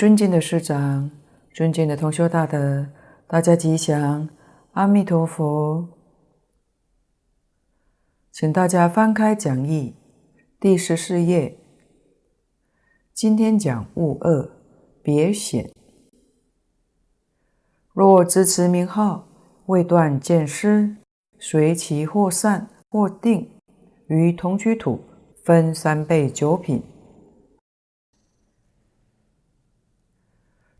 尊敬的师长、尊敬的同修大德，大家吉祥，阿弥陀佛。请大家翻开讲义第十四页。今天讲物二别显。若知持名号，未断见思，随其或散或定，于同居土分三辈九品。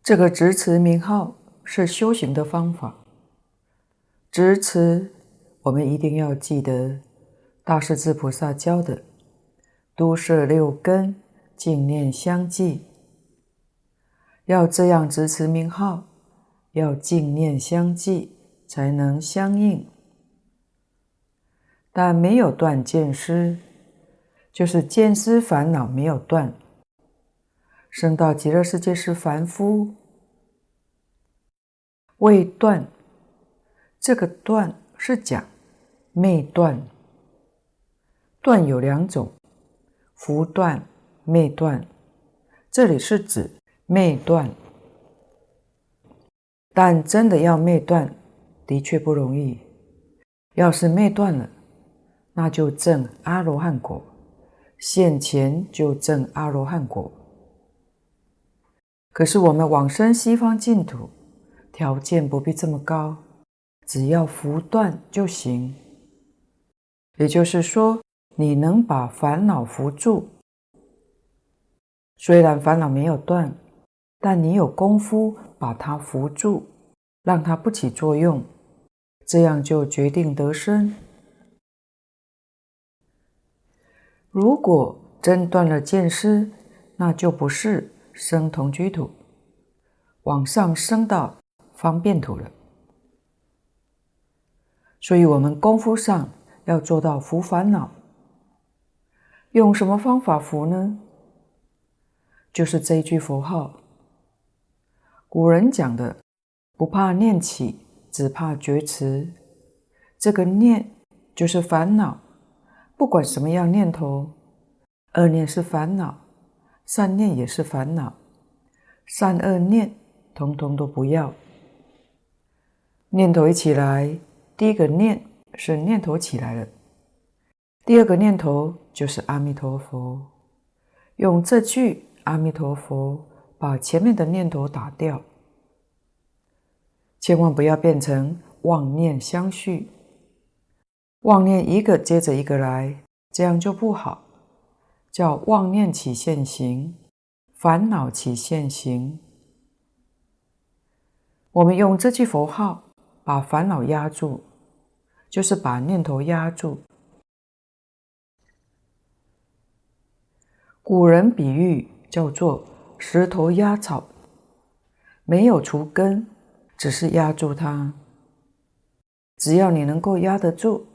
这个执持名号是修行的方法。执持，我们一定要记得大势至菩萨教的“都摄六根，净念相继”。要这样执持名号，要净念相继，才能相应。但没有断见思，就是见思烦恼没有断。生到极乐世界是凡夫，未断。这个断是讲昧断，断有两种，福断、昧断。这里是指昧断，但真的要昧断，的确不容易。要是昧断了，那就证阿罗汉果，现前就证阿罗汉果。可是我们往生西方净土，条件不必这么高，只要拂断就行。也就是说，你能把烦恼扶住，虽然烦恼没有断，但你有功夫把它扶住，让它不起作用，这样就决定得生。如果真断了见思，那就不是。生同居土，往上升到方便土了。所以，我们功夫上要做到拂烦恼。用什么方法拂呢？就是这一句佛号。古人讲的“不怕念起，只怕觉迟”。这个念就是烦恼，不管什么样念头，恶念是烦恼。善念也是烦恼，善恶念通通都不要。念头一起来，第一个念是念头起来了，第二个念头就是阿弥陀佛。用这句阿弥陀佛把前面的念头打掉，千万不要变成妄念相续，妄念一个接着一个来，这样就不好。叫妄念起现行，烦恼起现行。我们用这句佛号把烦恼压住，就是把念头压住。古人比喻叫做石头压草，没有除根，只是压住它。只要你能够压得住，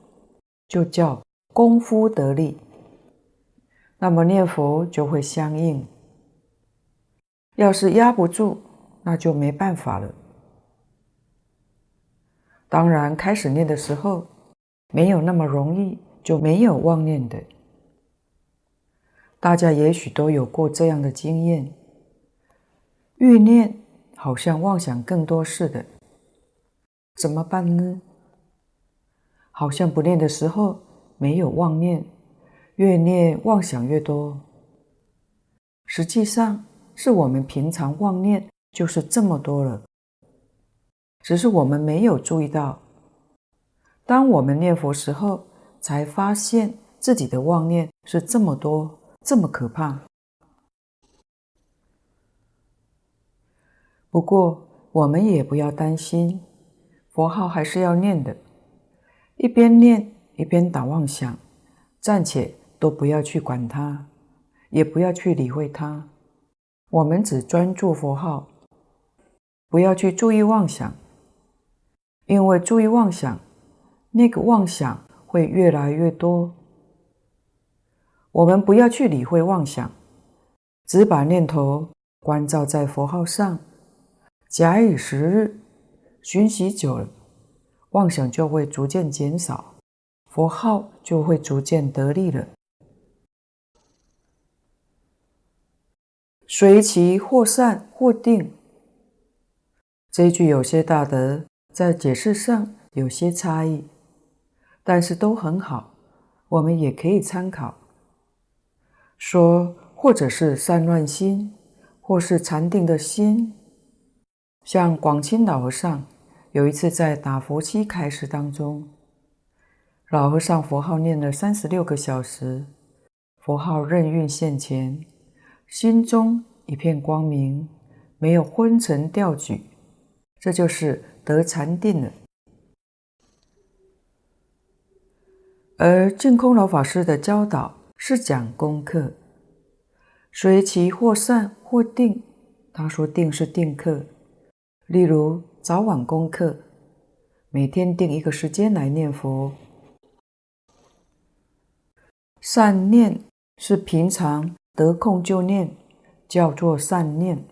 就叫功夫得力。那么念佛就会相应。要是压不住，那就没办法了。当然，开始念的时候没有那么容易，就没有妄念的。大家也许都有过这样的经验：愈念好像妄想更多似的，怎么办呢？好像不念的时候没有妄念。越念妄想越多，实际上是我们平常妄念就是这么多了，只是我们没有注意到。当我们念佛时候，才发现自己的妄念是这么多，这么可怕。不过我们也不要担心，佛号还是要念的，一边念一边打妄想，暂且。都不要去管它，也不要去理会它。我们只专注佛号，不要去注意妄想，因为注意妄想，那个妄想会越来越多。我们不要去理会妄想，只把念头关照在佛号上，假以时日，熏习久了，妄想就会逐渐减少，佛号就会逐渐得力了。随其或善或定。这一句有些大德在解释上有些差异，但是都很好，我们也可以参考。说或者是散乱心，或是禅定的心。像广钦老和尚有一次在打佛七开示当中，老和尚佛号念了三十六个小时，佛号任运现前，心中一片光明，没有昏沉掉举，这就是得禅定了。而净空老法师的教导是讲功课，随其或善或定，他说定是定课。例如早晚功课，每天定一个时间来念佛。善念是平常得空就念，叫做善念。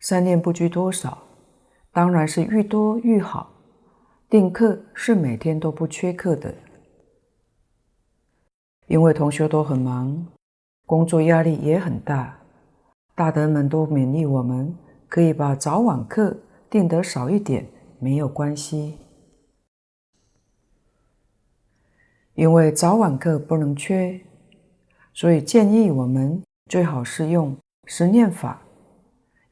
善念不拘多少，当然是愈多愈好。定课是每天都不缺课的，因为同学都很忙，工作压力也很大，大德们都勉励我们。可以把早晚课定得少一点，没有关系，因为早晚课不能缺，所以建议我们最好是用十念法，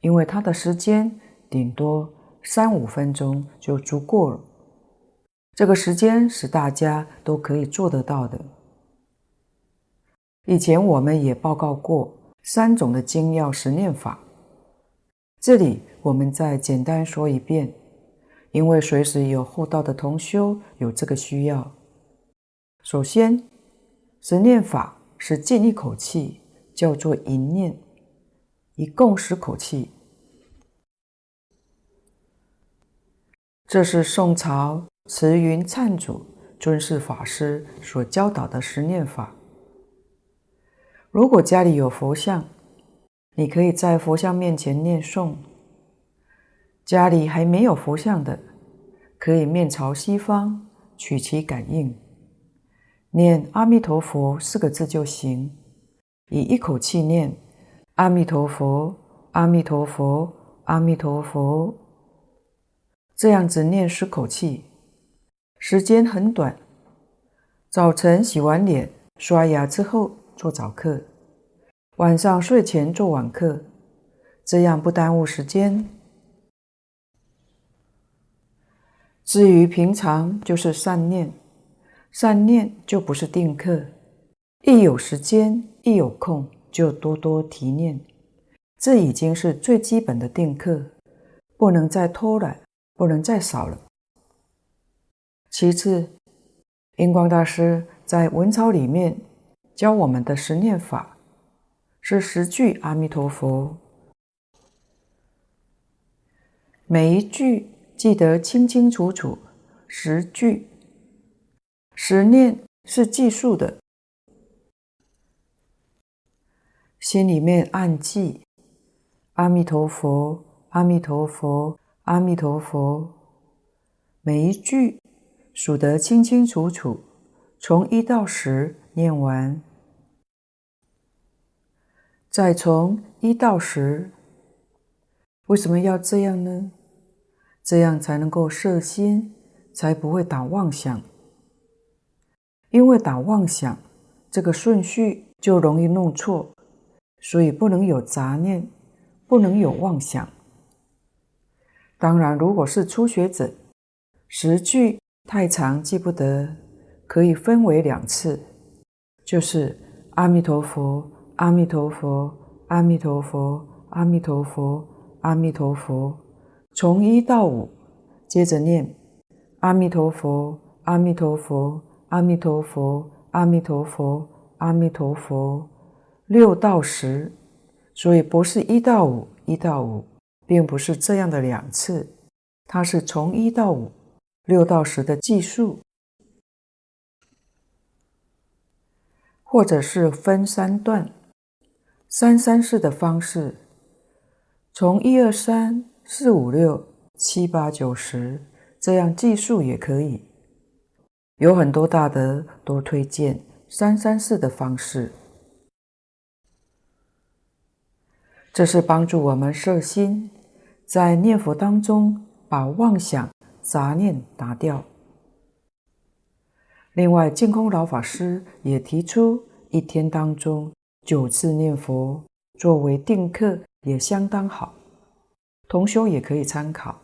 因为它的时间顶多三五分钟就足够了。这个时间是大家都可以做得到的。以前我们也报告过三种的精要十念法。这里我们再简单说一遍，因为随时有后道的同修有这个需要。首先，十念法是进一口气，叫做一念，一共十口气。这是宋朝慈云忏主尊释法师所教导的十念法。如果家里有佛像，你可以在佛像面前念诵。家里还没有佛像的，可以面朝西方，取其感应，念“阿弥陀佛”四个字就行。以一口气念“阿弥陀佛，阿弥陀佛，阿弥陀佛”，这样子念十口气，时间很短。早晨洗完脸、刷牙之后做早课。晚上睡前做晚课，这样不耽误时间。至于平常就是善念，善念就不是定课，一有时间一有空就多多提念，这已经是最基本的定课，不能再偷懒，不能再少了。其次，印光大师在文钞里面教我们的十念法。是十句阿弥陀佛，每一句记得清清楚楚。十句，十念是计数的，心里面暗记阿弥陀佛，阿弥陀佛，阿弥陀佛。每一句数得清清楚楚，从一到十念完。再从一到十，为什么要这样呢？这样才能够摄心，才不会打妄想。因为打妄想，这个顺序就容易弄错，所以不能有杂念，不能有妄想。当然，如果是初学者，十句太长记不得，可以分为两次，就是阿弥陀佛。阿弥陀佛，阿弥陀佛，阿弥陀佛，阿弥陀佛，从一到五，接着念阿弥陀佛，阿弥陀佛，阿弥陀佛，阿弥陀佛，阿弥陀佛，六到十，所以不是一到五，一到五，并不是这样的两次，它是从一到五，六到十的计数，或者是分三段。三三四的方式，从一二三四五六七八九十这样计数也可以。有很多大德都推荐三三四的方式。这是帮助我们摄心，在念佛当中把妄想杂念打掉。另外，净空老法师也提出，一天当中九次念佛作为定课也相当好，同修也可以参考。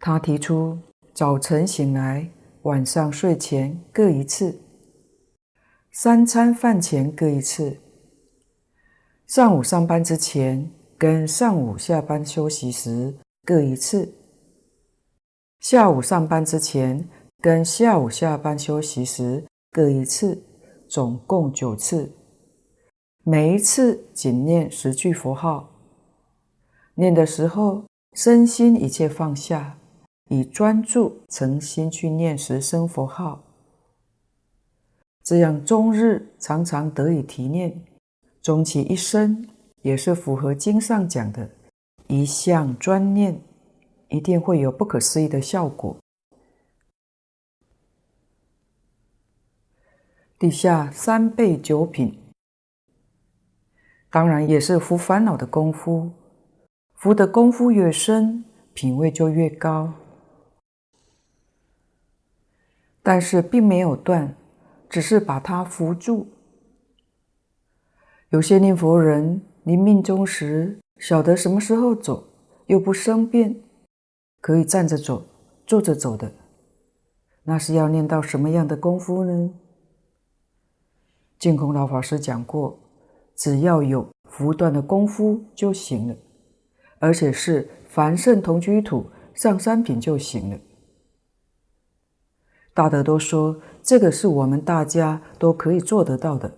他提出，早晨醒来，晚上睡前各一次，三餐饭前各一次，上午上班之前跟上午下班休息时各一次，下午上班之前跟下午下班休息时各一次，总共九次。每一次仅念十句佛号，念的时候身心一切放下。以专注诚心去念十声佛号，这样终日常常得以提念，终其一生也是符合经上讲的“一向专念”，一定会有不可思议的效果。底下三倍九品，当然也是服烦恼的功夫，服的功夫越深，品位就越高。但是并没有断，只是把它扶住。有些念佛人临命终时，晓得什么时候走，又不生变，可以站着走、坐着走的，那是要念到什么样的功夫呢？净空老法师讲过，只要有扶断的功夫就行了，而且是凡圣同居土上三品就行了。大德都说，这个是我们大家都可以做得到的。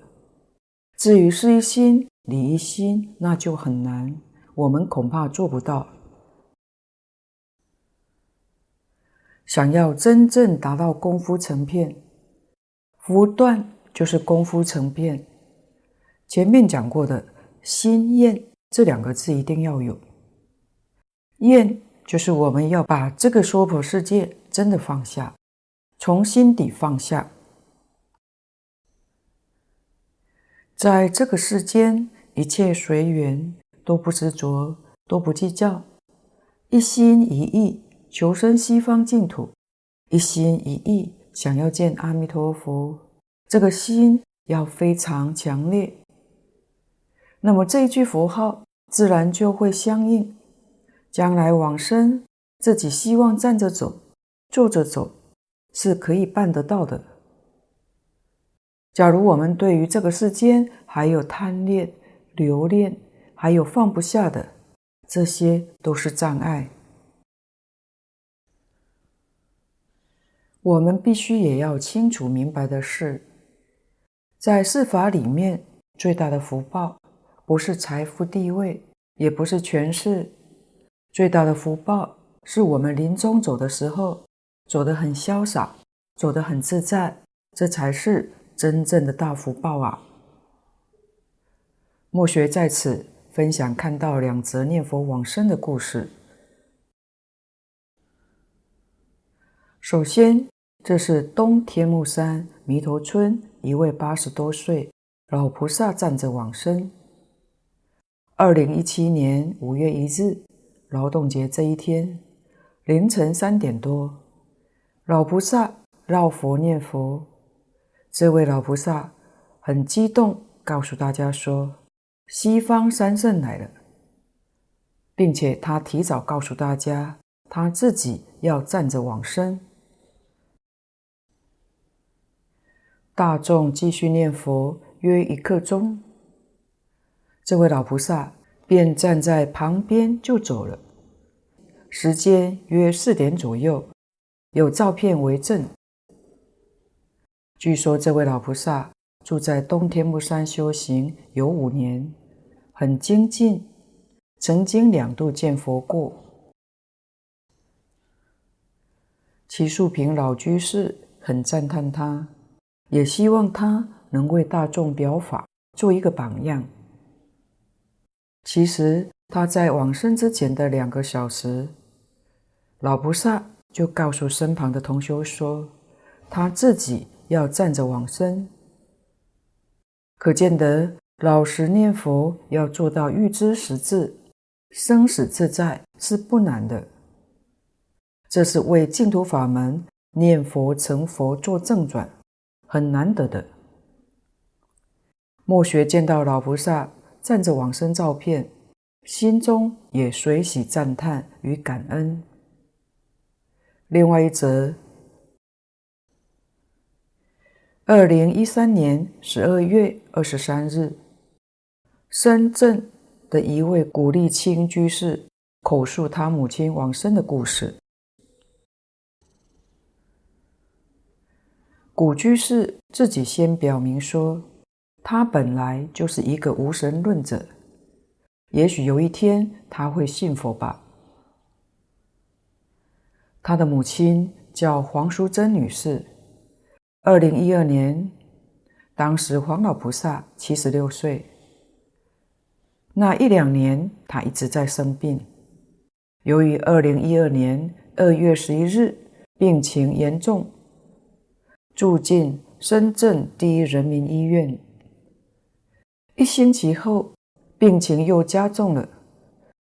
至于是一心、理一心，那就很难，我们恐怕做不到。想要真正达到功夫成片，伏断就是功夫成片。前面讲过的心厌这两个字一定要有。厌就是我们要把这个娑婆世界真的放下。从心底放下，在这个世间，一切随缘，都不执着，都不计较，一心一意求生西方净土，一心一意想要见阿弥陀佛，这个心要非常强烈。那么这一句佛号自然就会相应，将来往生，自己希望站着走，坐着走。是可以办得到的。假如我们对于这个世间还有贪恋、留恋，还有放不下的，这些都是障碍。我们必须也要清楚明白的是，在世法里面，最大的福报不是财富地位，也不是权势，最大的福报是我们临终走的时候。走得很潇洒，走得很自在，这才是真正的大福报啊！莫学在此分享看到两则念佛往生的故事。首先，这是东天目山弥陀村一位八十多岁老菩萨站着往生。二零一七年五月一日，劳动节这一天，凌晨三点多。老菩萨绕佛念佛，这位老菩萨很激动，告诉大家说：“西方三圣来了，并且他提早告诉大家，他自己要站着往生。”大众继续念佛约一刻钟，这位老菩萨便站在旁边就走了。时间约四点左右。有照片为证。据说这位老菩萨住在东天目山修行有五年，很精进，曾经两度见佛过。齐树平老居士很赞叹他，也希望他能为大众表法，做一个榜样。其实他在往生之前的两个小时，老菩萨。就告诉身旁的同修说，他自己要站着往生，可见得老实念佛要做到预知实至、生死自在是不难的。这是为净土法门念佛成佛做正转，很难得的。末学见到老菩萨站着往生照片，心中也随喜赞叹与感恩。另外一则。二零一三年十二月二十三日，深圳的一位古立清居士口述他母亲往生的故事。古居士自己先表明说，他本来就是一个无神论者，也许有一天他会信佛吧。他的母亲叫黄淑珍女士。二零一二年，当时黄老菩萨七十六岁。那一两年，他一直在生病。由于二零一二年二月十一日病情严重，住进深圳第一人民医院。一星期后，病情又加重了，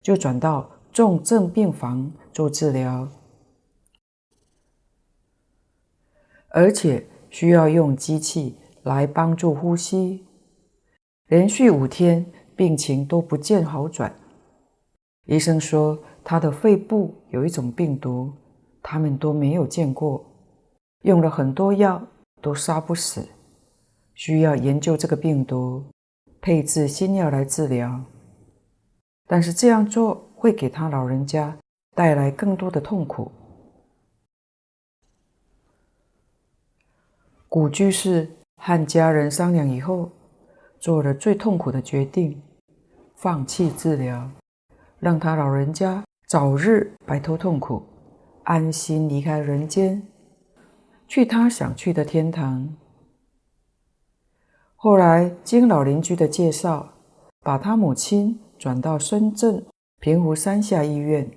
就转到重症病房做治疗，而且。需要用机器来帮助呼吸，连续五天病情都不见好转。医生说他的肺部有一种病毒，他们都没有见过，用了很多药都杀不死，需要研究这个病毒，配置新药来治疗。但是这样做会给他老人家带来更多的痛苦。古居士和家人商量以后，做了最痛苦的决定，放弃治疗，让他老人家早日摆脱痛苦，安心离开人间，去他想去的天堂。后来经老邻居的介绍，把他母亲转到深圳平湖山下医院。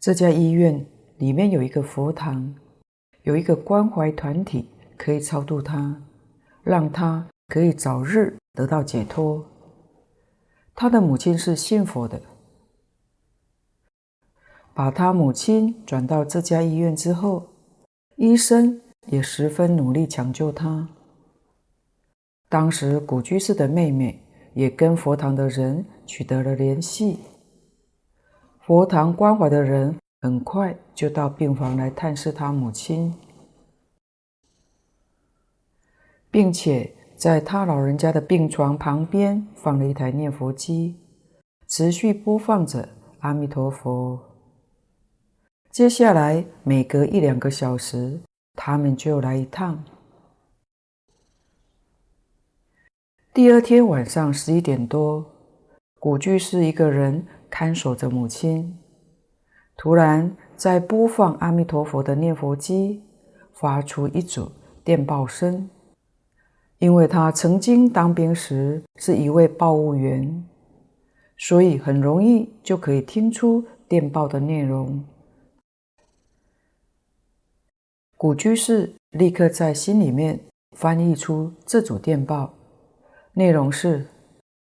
这家医院。里面有一个佛堂，有一个关怀团体可以超度他，让他可以早日得到解脱。他的母亲是信佛的，把他母亲转到这家医院之后，医生也十分努力抢救他。当时古居士的妹妹也跟佛堂的人取得了联系，佛堂关怀的人。很快就到病房来探视他母亲，并且在他老人家的病床旁边放了一台念佛机，持续播放着阿弥陀佛。接下来每隔一两个小时，他们就来一趟。第二天晚上十一点多，古居士一个人看守着母亲。突然，在播放阿弥陀佛的念佛机发出一组电报声，因为他曾经当兵时是一位报务员，所以很容易就可以听出电报的内容。古居士立刻在心里面翻译出这组电报，内容是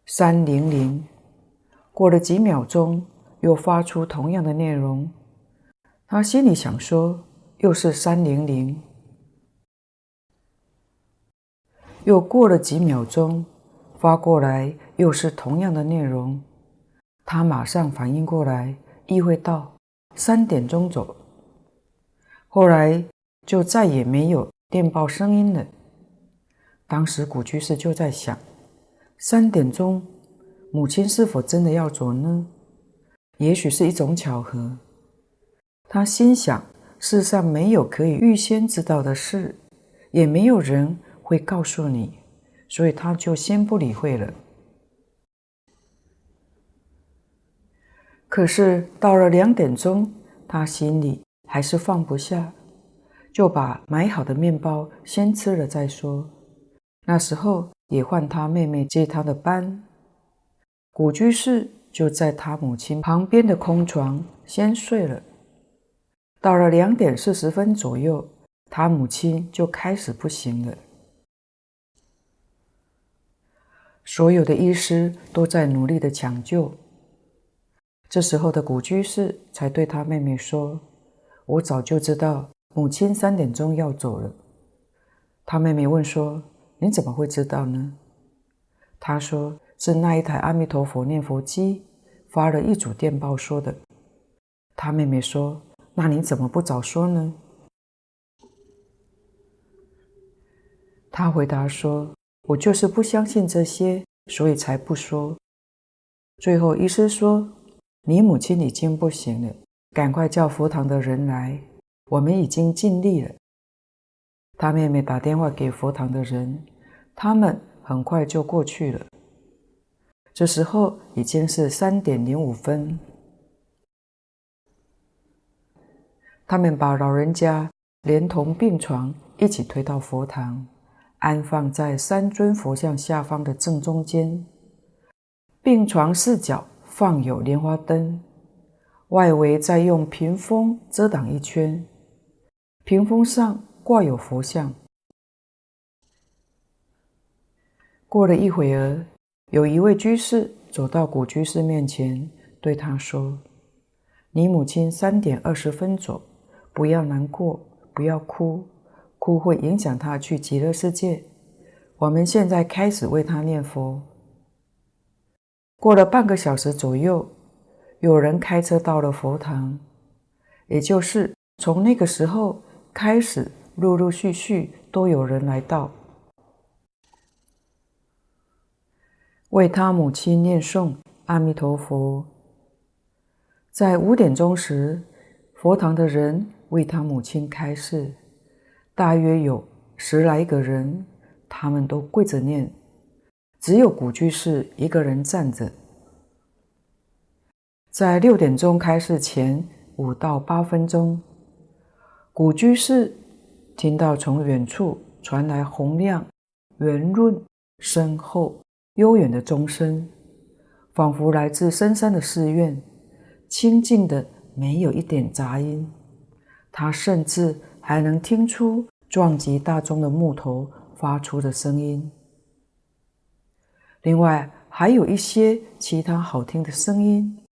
三零零。过了几秒钟。又发出同样的内容，他心里想说：“又是三零零。”又过了几秒钟，发过来又是同样的内容，他马上反应过来，意会到三点钟走。后来就再也没有电报声音了。当时古居士就在想：三点钟，母亲是否真的要走呢？也许是一种巧合，他心想：世上没有可以预先知道的事，也没有人会告诉你，所以他就先不理会了。可是到了两点钟，他心里还是放不下，就把买好的面包先吃了再说。那时候也换他妹妹接他的班，古居士。就在他母亲旁边的空床先睡了。到了两点四十分左右，他母亲就开始不行了，所有的医师都在努力的抢救。这时候的古居士才对他妹妹说：“我早就知道母亲三点钟要走了。”他妹妹问说：“你怎么会知道呢？”他说：“是那一台阿弥陀佛念佛机发了一组电报说的。”他妹妹说：“那你怎么不早说呢？”他回答说：“我就是不相信这些，所以才不说。”最后医师说：“你母亲已经不行了，赶快叫佛堂的人来，我们已经尽力了。”他妹妹打电话给佛堂的人，他们很快就过去了。这时候已经是三点零五分，他们把老人家连同病床一起推到佛堂，安放在三尊佛像下方的正中间。病床四角放有莲花灯，外围再用屏风遮挡一圈，屏风上，挂有佛像。过了一会儿，有一位居士走到古居士面前，对他说：“你母亲三点二十分走，不要难过，不要哭，哭会影响她去极乐世界。我们现在开始为她念佛。”过了半个小时左右，有人开车到了佛堂，也就是从那个时候开始。陆陆续续都有人来到，为他母亲念诵阿弥陀佛。在五点钟时，佛堂的人为他母亲开示，大约有十来个人，他们都跪着念，只有古居士一个人站着。在六点钟开示前五到八分钟，古居士。听到从远处传来洪亮、圆润、深厚、悠远的钟声，仿佛来自深山的寺院，清静的没有一点杂音。他甚至还能听出撞击大钟的木头发出的声音。另外还有一些其他好听的声音，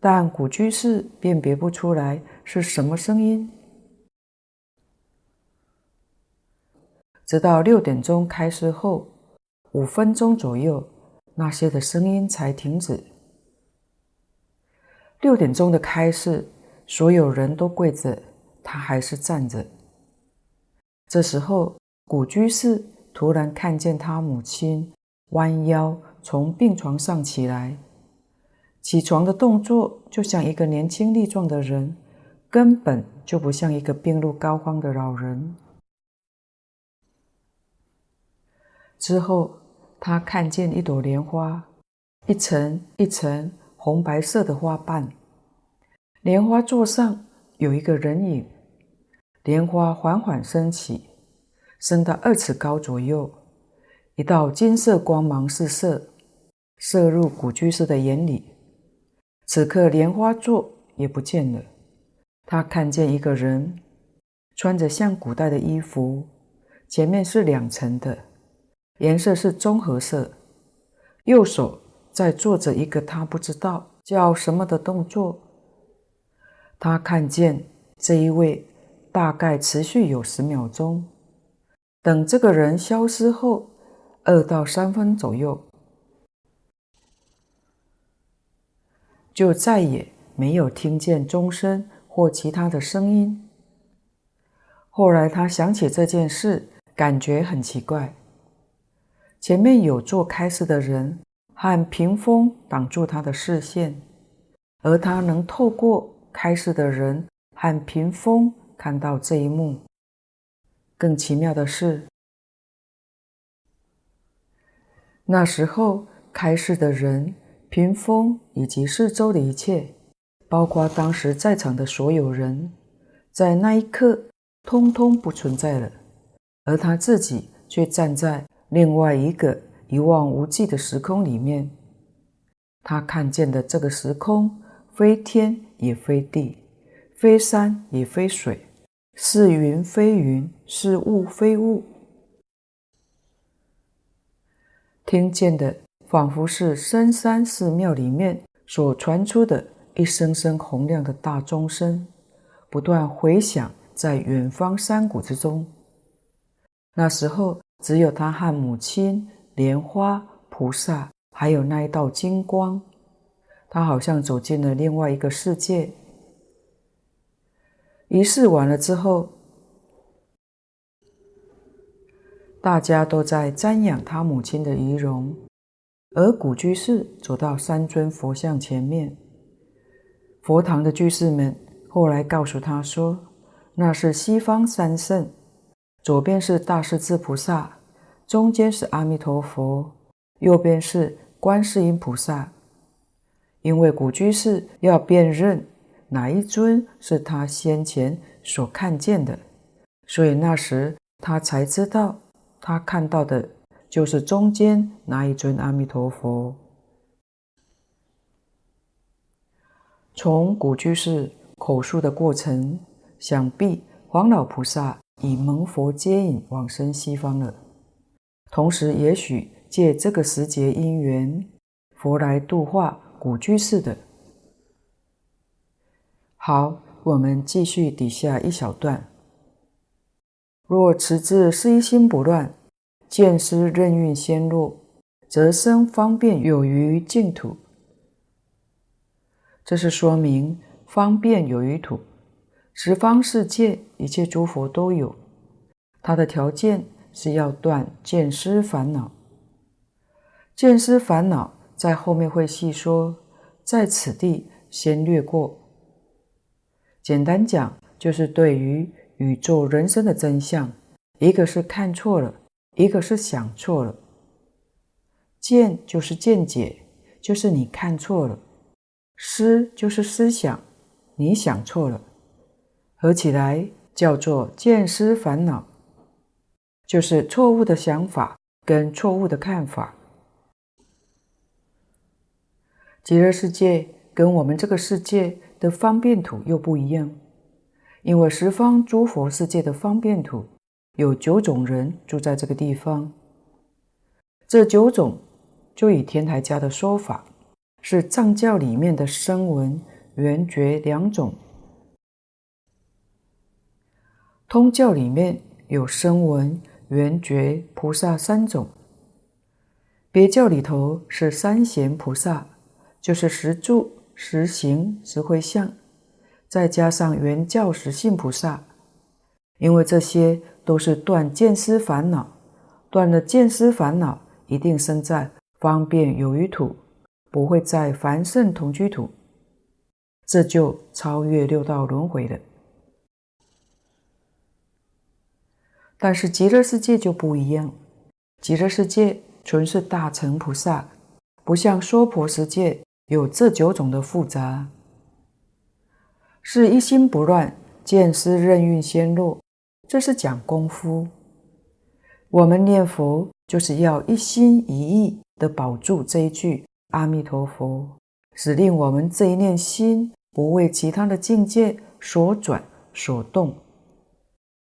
但古居士辨别不出来是什么声音。直到六点钟开示后，五分钟左右，那些的声音才停止。六点钟的开示，所有人都跪着，他还是站着。这时候，古居士突然看见他母亲弯腰从病床上起来，起床的动作就像一个年轻力壮的人，根本就不像一个病入膏肓的老人。之后，他看见一朵莲花，一层一层红白色的花瓣。莲花座上有一个人影，莲花缓缓升起，升到二尺高左右，一道金色光芒四射，射入古居士的眼里。此刻莲花座也不见了，他看见一个人，穿着像古代的衣服，前面是两层的。颜色是棕褐色，右手在做着一个他不知道叫什么的动作。他看见这一位大概持续有十秒钟，等这个人消失后，二到三分左右，就再也没有听见钟声或其他的声音。后来他想起这件事，感觉很奇怪。前面有做开示的人和屏风挡住他的视线，而他能透过开示的人和屏风看到这一幕。更奇妙的是，那时候开示的人、屏风以及四周的一切，包括当时在场的所有人，在那一刻通通不存在了，而他自己却站在。另外一个一望无际的时空里面，他看见的这个时空，非天也非地，非山也非水，是云非云，是雾非雾。听见的仿佛是深山寺庙里面所传出的一声声洪亮的大钟声，不断回响在远方山谷之中。那时候，只有他和母亲、莲花、菩萨，还有那一道金光，他好像走进了另外一个世界。仪式完了之后，大家都在瞻仰他母亲的仪容，而古居士走到三尊佛像前面。佛堂的居士们后来告诉他说：“那是西方三圣，左边是大势至菩萨，中间是阿弥陀佛，右边是观世音菩萨。”因为古居士要辨认。哪一尊是他先前所看见的？所以那时他才知道，他看到的就是中间那一尊阿弥陀佛。从古居士口述的过程，想必黄老菩萨已蒙佛接引往生西方了。同时，也许借这个时节因缘，佛来度化古居士的。好，我们继续底下一小段。若持志是一心不乱，见思任运先落，则生方便有余净土。这是说明方便有余土，十方世界一切诸佛都有，它的条件是要断见思烦恼。见思烦恼在后面会细说，在此地先略过。简单讲，就是对于宇宙人生的真相，一个是看错了，一个是想错了。见就是见解，就是你看错了；思就是思想，你想错了。合起来叫做见思烦恼，就是错误的想法跟错误的看法。极乐世界跟我们这个世界的方便土又不一样，因为十方诸佛世界的方便土有九种人住在这个地方。这九种，就以天台家的说法，是藏教里面的声闻、缘觉两种；通教里面有声闻、缘觉、菩萨三种；别教里头是三贤菩萨，就是十住。十行十会相，再加上圆教实性菩萨，因为这些都是断见思烦恼，断了见思烦恼，一定生在方便有余土，不会在凡圣同居土，这就超越六道轮回了。但是极乐世界就不一样，极乐世界纯是大乘菩萨，不像娑婆世界。有这九种的复杂，是一心不乱，见思任运先落，这是讲功夫。我们念佛就是要一心一意的保住这一句阿弥陀佛，使令我们这一念心不为其他的境界所转所动。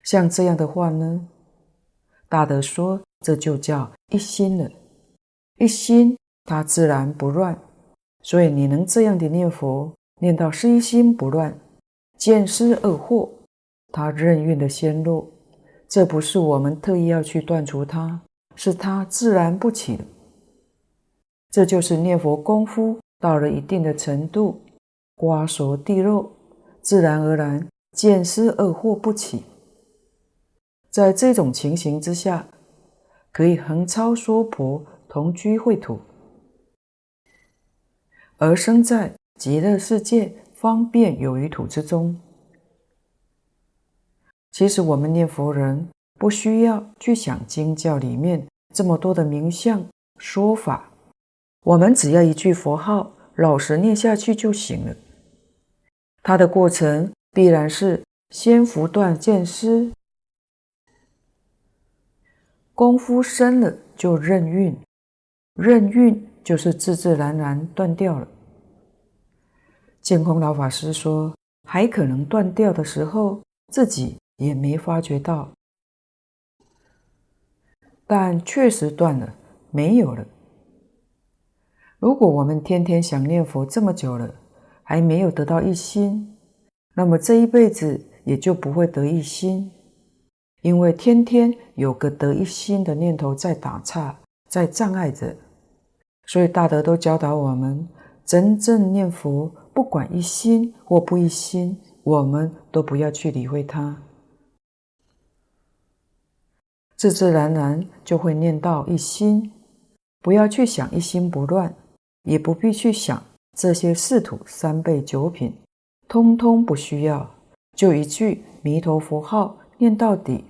像这样的话呢，大德说这就叫一心了，一心它自然不乱。所以你能这样的念佛，念到是一心不乱，见思二惑，他任运的先落，这不是我们特意要去断除它，是它自然不起的。这就是念佛功夫到了一定的程度，瓜熟蒂落，自然而然见思二惑不起。在这种情形之下，可以横超娑婆同居秽土。而生在极乐世界方便有余土之中。其实我们念佛人不需要去想经教里面这么多的名相说法，我们只要一句佛号，老实念下去就行了。它的过程必然是先伏断见思，功夫深了就任运，任运。就是自自然然断掉了。净空老法师说，还可能断掉的时候，自己也没发觉到，但确实断了，没有了。如果我们天天想念佛这么久了，还没有得到一心，那么这一辈子也就不会得一心，因为天天有个得一心的念头在打岔，在障碍着。所以大德都教导我们，真正念佛，不管一心或不一心，我们都不要去理会它，自自然然就会念到一心，不要去想一心不乱。也不必去想这些四土三辈九品，通通不需要，就一句弥陀佛号念到底，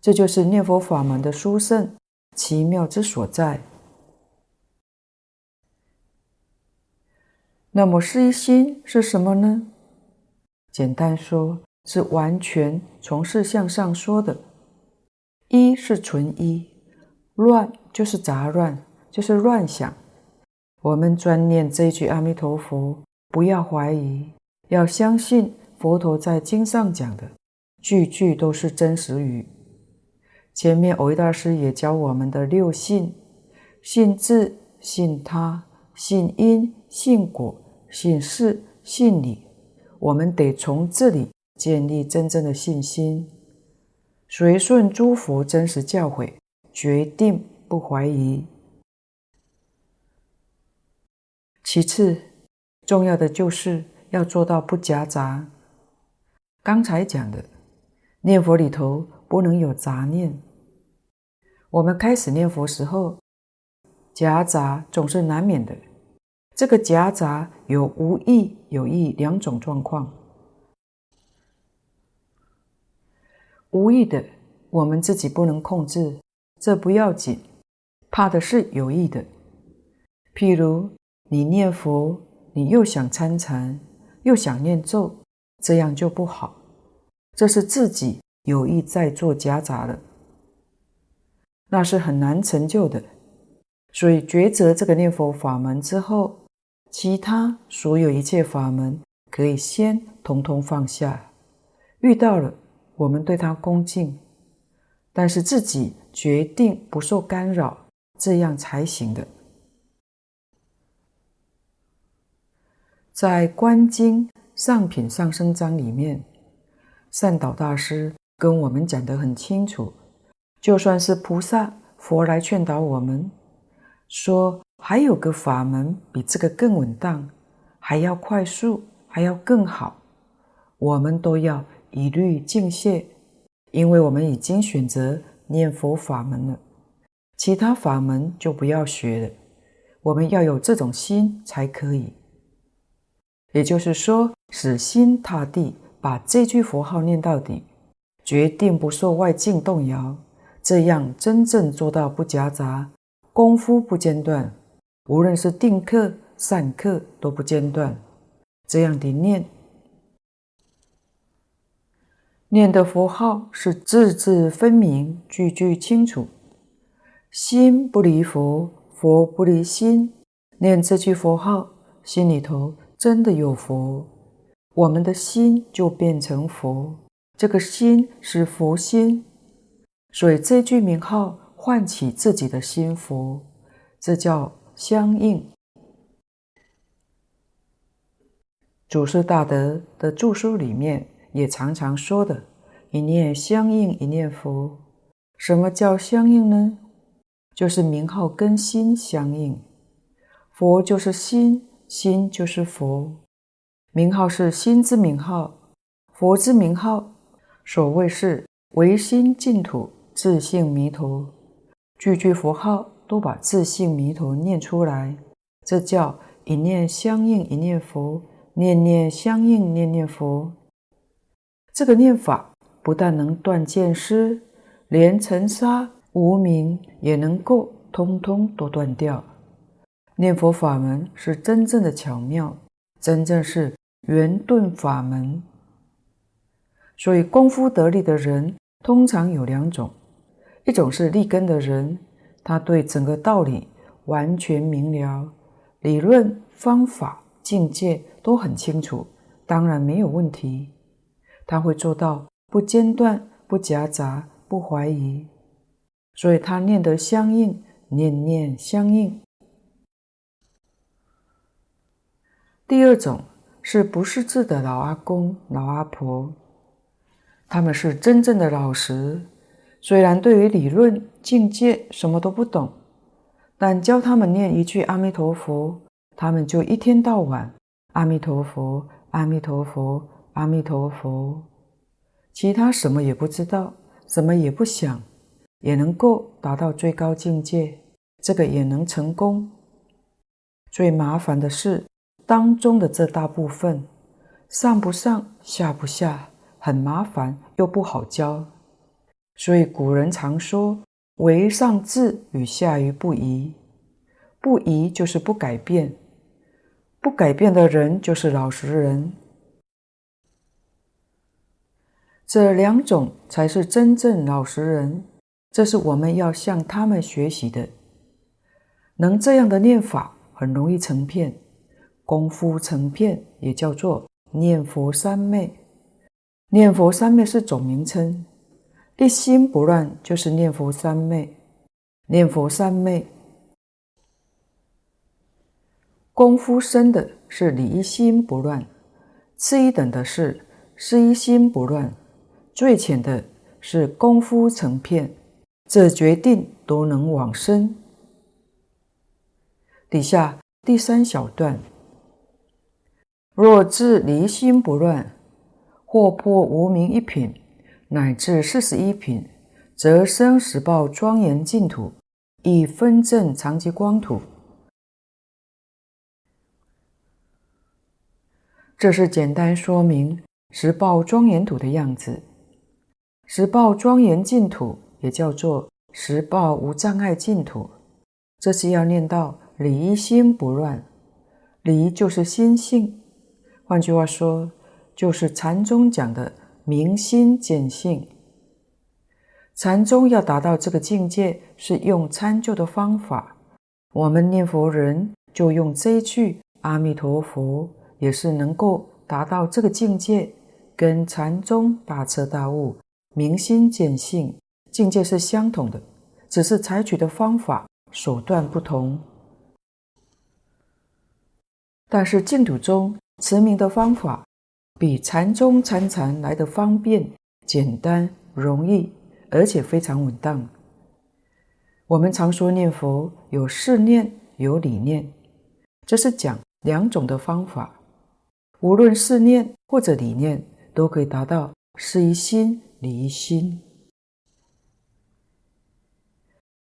这就是念佛法门的殊胜奇妙之所在。那么是一心是什么呢？简单说，是完全从事相上说的。一是纯一，乱就是杂乱，就是乱想。我们专念这句阿弥陀佛，不要怀疑，要相信佛陀在经上讲的句句都是真实语。前面藕益大师也教我们的六信：信自、信他、信因、信果、信事、信理。我们得从这里建立真正的信心，随顺诸佛真实教诲，决定不怀疑。其次，重要的就是要做到不夹杂。刚才讲的，念佛里头不能有杂念。我们开始念佛时候，夹杂总是难免的。这个夹杂有无意有意两种状况。无意的，我们自己不能控制，这不要紧，怕的是有意的，譬如。你念佛，你又想参禅，又想念咒，这样就不好。这是自己有意在做夹杂了，那是很难成就的。所以抉择这个念佛法门之后，其他所有一切法门可以先统统放下。遇到了，我们对他恭敬，但是自己决定不受干扰，这样才行的。在《观经上品上生章》里面，善导大师跟我们讲得很清楚，就算是菩萨、佛来劝导我们，说还有个法门比这个更稳当，还要快速，还要更好，我们都要一律敬谢，因为我们已经选择念佛法门了，其他法门就不要学了。我们要有这种心才可以。也就是说，死心塌地把这句佛号念到底，决定不受外境动摇，这样真正做到不夹杂，功夫不间断，无论是定课、散课都不间断。这样的念，念的佛号是字字分明、句句清楚，心不离佛，佛不离心。念这句佛号，心里头。真的有佛，我们的心就变成佛，这个心是佛心，所以这句名号唤起自己的心佛，这叫相应。祖师大德的著书里面也常常说的“一念相应一念佛”，什么叫相应呢？就是名号跟心相应，佛就是心。心就是佛，名号是心之名号，佛之名号。所谓是唯心净土，自性弥陀。句句佛号都把自性弥陀念出来，这叫一念相应一念佛，念念相应念念佛。这个念法不但能断见思，连尘沙无明也能够通通都断掉。念佛法门是真正的巧妙，真正是圆顿法门。所以功夫得力的人通常有两种：一种是立根的人，他对整个道理完全明了，理论、方法、境界都很清楚，当然没有问题。他会做到不间断、不夹杂、不怀疑，所以他念得相应，念念相应。第二种是不识字的老阿公、老阿婆，他们是真正的老实，虽然对于理论境界什么都不懂，但教他们念一句阿弥陀佛，他们就一天到晚阿弥陀佛、阿弥陀佛、阿弥陀佛，其他什么也不知道，什么也不想，也能够达到最高境界，这个也能成功。最麻烦的是当中的这大部分，上不上下不下，很麻烦又不好教。所以古人常说：“唯上智与下愚不移。”不移就是不改变，不改变的人就是老实人。这两种才是真正老实人，这是我们要向他们学习的。能这样的念法。很容易成片，功夫成片也叫做念佛三昧。念佛三昧是总名称，一心不乱就是念佛三昧。念佛三昧，功夫深的是理一心不乱，次一等的是事一心不乱，最浅的是功夫成片，这决定都能往生。底下第三小段，若自离心不乱，或破无明一品，乃至四十一品，则生十报庄严净土，亦分证常寂光土。这是简单说明十报庄严土的样子。十报庄严净土也叫做十报无障碍净土，这是要念到。离心不乱，离就是心性，换句话说，就是禅宗讲的明心见性。禅宗要达到这个境界，是用参究的方法。我们念佛人就用这一句阿弥陀佛，也是能够达到这个境界，跟禅宗大彻大悟、明心见性境界是相同的，只是采取的方法手段不同。但是净土中持名的方法，比禅宗参禅来的方便、简单、容易，而且非常稳当。我们常说念佛有事念有理念，这是讲两种的方法。无论事念或者理念，都可以达到事一心、理一心。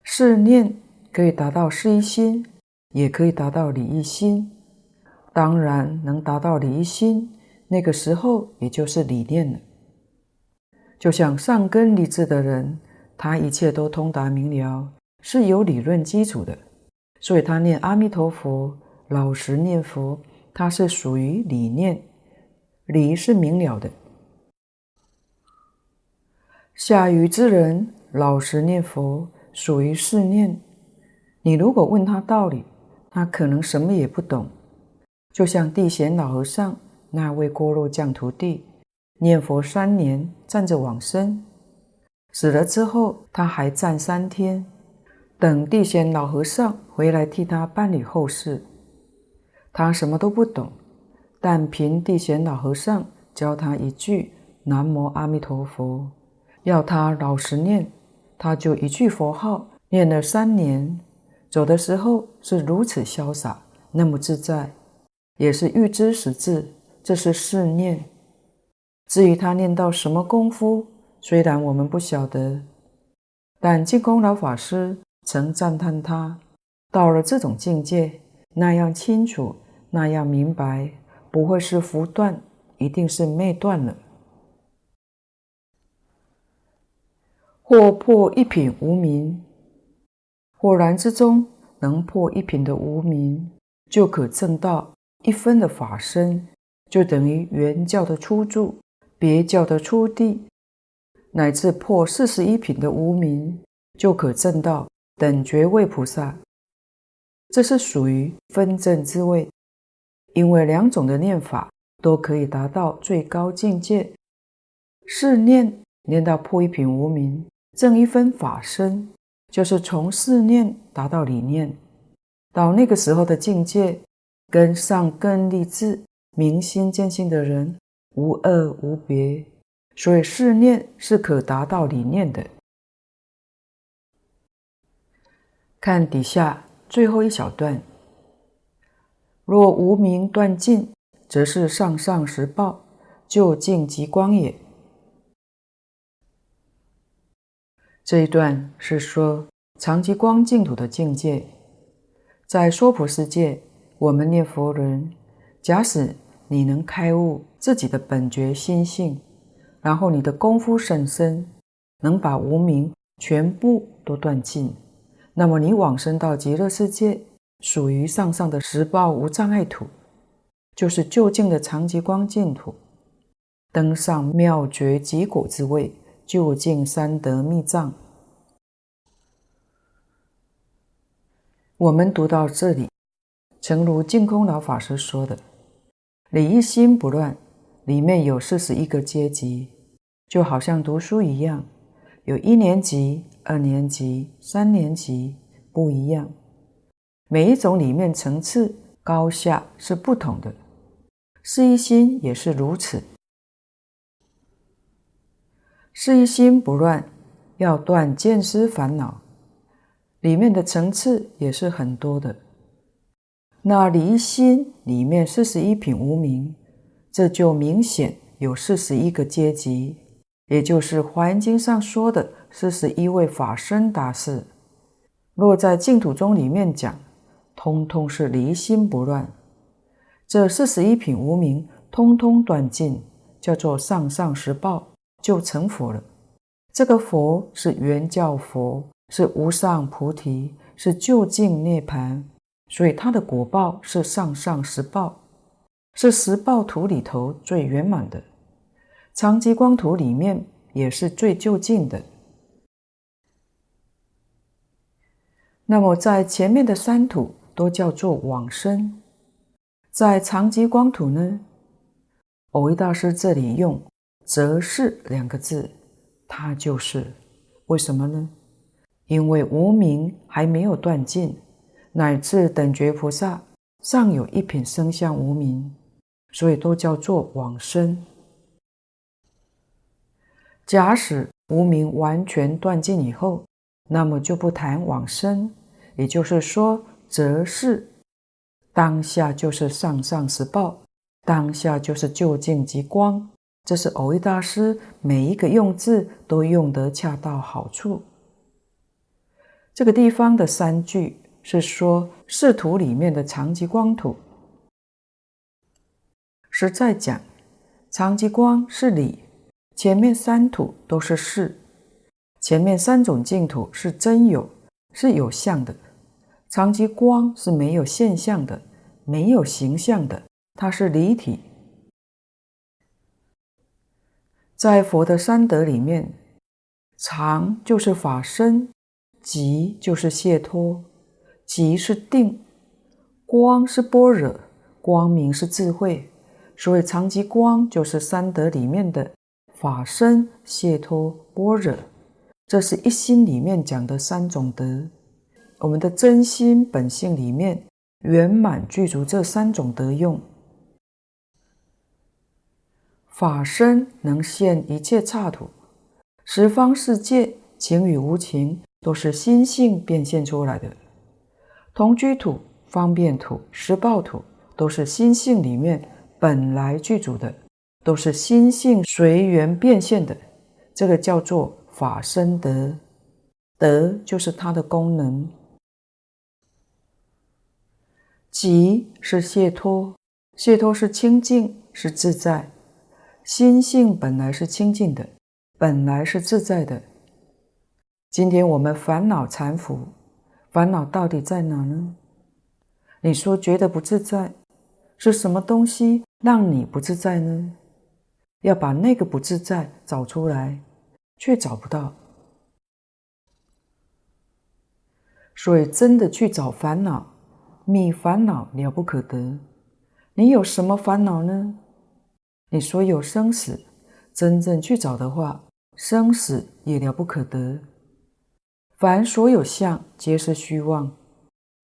试念可以达到事一心，也可以达到理一心。当然能达到理一心，那个时候也就是理念了。就像上根立志的人，他一切都通达明了，是有理论基础的，所以他念阿弥陀佛，老实念佛，他是属于理念，理是明了的。下愚之人，老实念佛，属于事念。你如果问他道理，他可能什么也不懂。就像地贤老和尚那位锅炉匠徒弟，念佛三年，站着往生，死了之后他还站三天，等地仙老和尚回来替他办理后事。他什么都不懂，但凭地仙老和尚教他一句“南无阿弥陀佛”，要他老实念，他就一句佛号念了三年，走的时候是如此潇洒，那么自在。也是预知时至，这是试念。至于他念到什么功夫，虽然我们不晓得，但净空老法师曾赞叹他到了这种境界，那样清楚，那样明白，不会是福断，一定是昧断了。或破一品无明，豁然之中能破一品的无明，就可证到。一分的法身，就等于原教的初住，别教的初地，乃至破四十一品的无明，就可证到等觉位菩萨。这是属于分证之位，因为两种的念法都可以达到最高境界。是念念到破一品无明，证一分法身，就是从是念达到理念，到那个时候的境界。跟上根立智、明心见性的人无二无别，所以四念是可达到理念的。看底下最后一小段：若无明断尽，则是上上实报，究竟极光也。这一段是说常寂光净土的境界，在娑婆世界，我们念佛人，假使你能开悟自己的本觉心性，然后你的功夫甚深，能把无明全部都断尽，那么你往生到极乐世界，属于上上的十报无障碍土，就是究竟的长极光净土，登上妙觉极果之位。究竟三德密藏，我们读到这里，诚如净空老法师说的：“理一心不乱，里面有四十一个阶级，就好像读书一样，有一年级、二年级、三年级，不一样。每一种里面层次高下是不同的，是一心也是如此。”是一心不乱，要断见思烦恼，里面的层次也是很多的。那离心里面四十一品无明，这就明显有四十一个阶级，也就是《华严经》上说的四十一位法身大士。若在净土宗里面讲，通通是离心不乱，这四十一品无明通通断尽，叫做上上实报。就成佛了。这个佛是圆教佛，是无上菩提，是究竟涅槃，所以他的果报是上上实报，是实报土里头最圆满的。长吉光土里面也是最就近的。那么在前面的三土都叫做往生，在长吉光土呢，蕅益大师这里用。则是两个字，它就是为什么呢？因为无明还没有断尽，乃至等觉菩萨尚有一品生相无明，所以都叫做往生。假使无明完全断尽以后，那么就不谈往生，也就是说，则是当下就是上上实报，当下就是究竟极光。这是蕅益大师每一个用字都用得恰到好处。这个地方的三句是说四土里面的常寂光土，实在讲，常寂光是理，前面三土都是事，前面三种净土是真有，是有相的，常寂光是没有现象的，没有形象的，它是离体。在佛的三德里面，常就是法身，寂就是解脱，极是定，光是般若，光明是智慧，所谓常寂光就是三德里面的法身、解脱、般若，这是一心里面讲的三种德。我们的真心本性里面圆满具足这三种德用。法身能现一切刹土，十方世界情与无情都是心性变现出来的。同居土、方便土、实报土都是心性里面本来具足的，都是心性随缘变现的。这个叫做法身德，德就是它的功能。即是解脱，解脱是清净，是自在。心性本来是清净的，本来是自在的。今天我们烦恼缠缚，烦恼到底在哪呢？你说觉得不自在，是什么东西让你不自在呢？要把那个不自在找出来，却找不到。所以真的去找烦恼，觅烦恼了不可得。你有什么烦恼呢？你说有生死，真正去找的话，生死也了不可得。凡所有相，皆是虚妄。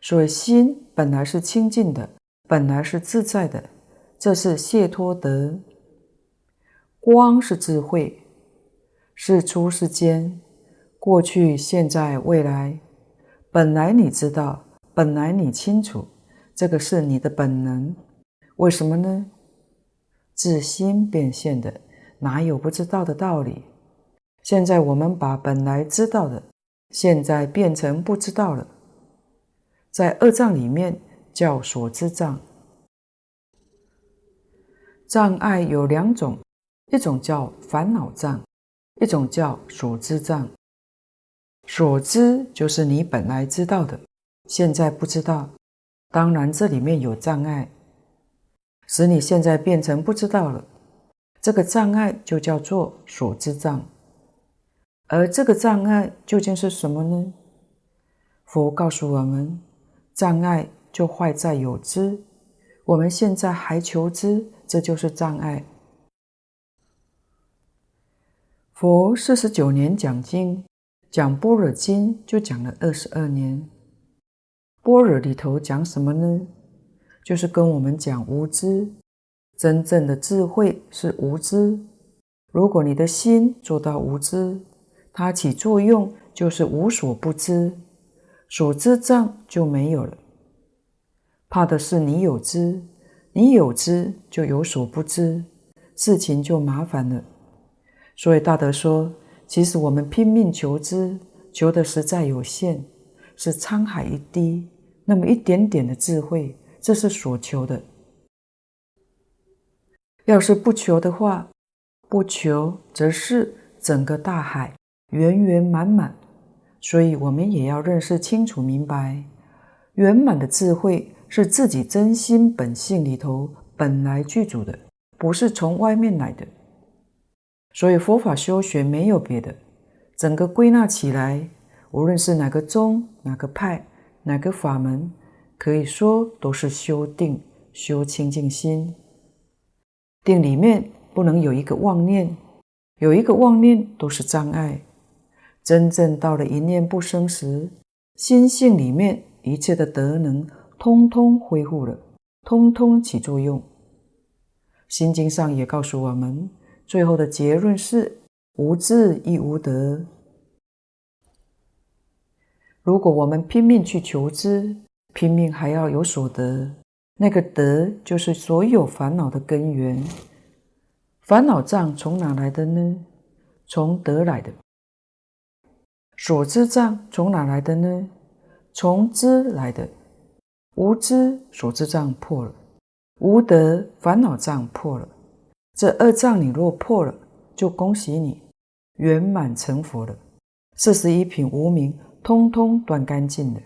所以心本来是清净的，本来是自在的，这是解脱德。光是智慧，是出世间，过去、现在、未来，本来你知道，本来你清楚，这个是你的本能。为什么呢？自心变现的，哪有不知道的道理？现在我们把本来知道的，现在变成不知道了。在二障里面叫所知障。障碍有两种，一种叫烦恼障，一种叫所知障。所知就是你本来知道的，现在不知道。当然这里面有障碍，使你现在变成不知道了。这个障碍就叫做所知障。而这个障碍究竟是什么呢？佛告诉我们。障碍就坏在有知，我们现在还求知，这就是障碍。佛四十九年讲经，讲般若经就讲了二十二年。般若里头讲什么呢？就是跟我们讲无知，真正的智慧是无知。如果你的心做到无知，它起作用就是无所不知。所知障就没有了，怕的是你有知，你有知就有所不知，事情就麻烦了。所以大德说，其实我们拼命求知，求的实在有限，是沧海一滴，那么一点点的智慧，这是所求的。要是不求的话，不求则是整个大海圆圆满满。所以，我们也要认识清楚、明白，圆满的智慧是自己真心本性里头本来具足的，不是从外面来的。所以，佛法修学没有别的，整个归纳起来，无论是哪个宗、哪个派、哪个法门，可以说都是修定、修清净心。定里面不能有一个妄念，有一个妄念都是障碍。真正到了一念不生时，心性里面一切的德能通通恢复了，通通起作用。心经上也告诉我们，最后的结论是无智亦无得。如果我们拼命去求知，拼命还要有所得，那个得就是所有烦恼的根源。烦恼障从哪来的呢？从得来的。所知障从哪来的呢？从知来的。无知所知障破了，无得烦恼障破了。这二障你若破了，就恭喜你圆满成佛了。四十一品无明通通断干净了。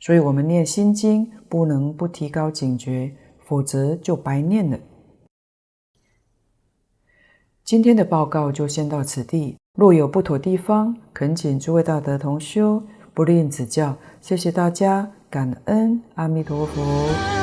所以，我们念心经不能不提高警觉，否则就白念了。今天的报告就先到此地。若有不妥地方，恳请诸位道德同修不吝指教。谢谢大家，感恩阿弥陀佛。